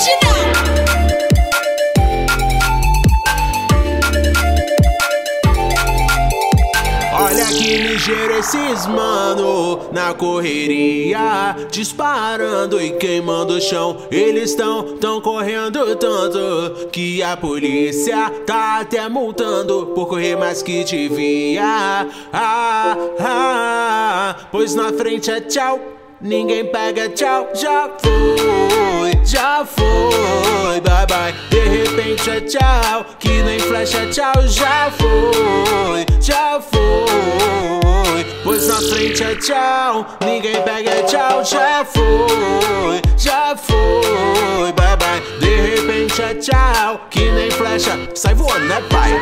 original. Olha que ligeiro esses mano na correria, disparando e queimando o chão. Eles tão, tão correndo tanto que a polícia tá até multando por correr mais que devia. Ah, ah, ah pois na frente é tchau, ninguém pega tchau, já foi já foi, bye bye. De repente é tchau, que nem flecha tchau, já foi, já foi. Pois na frente é tchau, ninguém pega tchau, já foi, já foi, bye bye. De repente é tchau, que nem flecha, sai voando, né pai?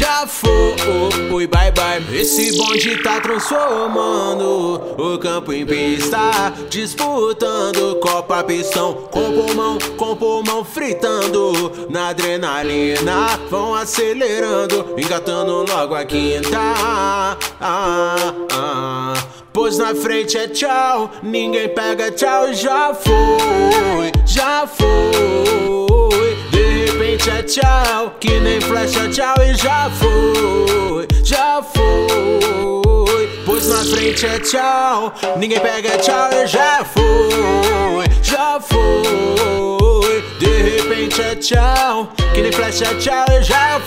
Já foi, bye bye. Esse bonde tá transformando o campo em pista, disputando Copa Pistão, com pulmão, com pulmão fritando na adrenalina, vão acelerando, engatando logo a quinta. Ah, ah. Pois na frente é tchau, ninguém pega tchau, já foi, já foi. Tchau, que nem flecha tchau e já foi, já foi. Pois na frente é tchau, ninguém pega tchau e já foi, já foi. De repente é tchau, que nem flecha tchau e já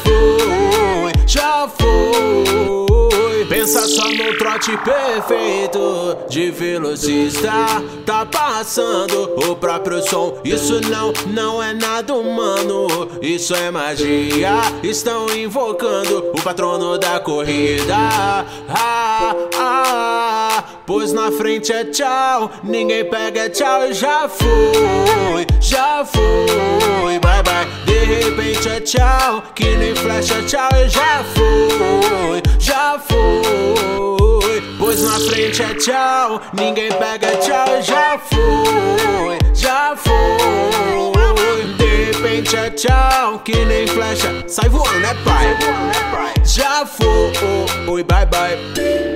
Pensa só no trote perfeito de velocista. Tá passando o próprio som. Isso não, não é nada humano. Isso é magia. Estão invocando o patrono da corrida. Ah, ah, pois na frente é tchau. Ninguém pega tchau e já foi. Já foi, bye bye. De repente é tchau. Que nem flecha tchau e já foi. Na frente é tchau. Ninguém pega tchau já foi. Já foi. De repente é tchau. Que nem flecha. Sai voando, né, pai? Já foi. Oi, bye bye.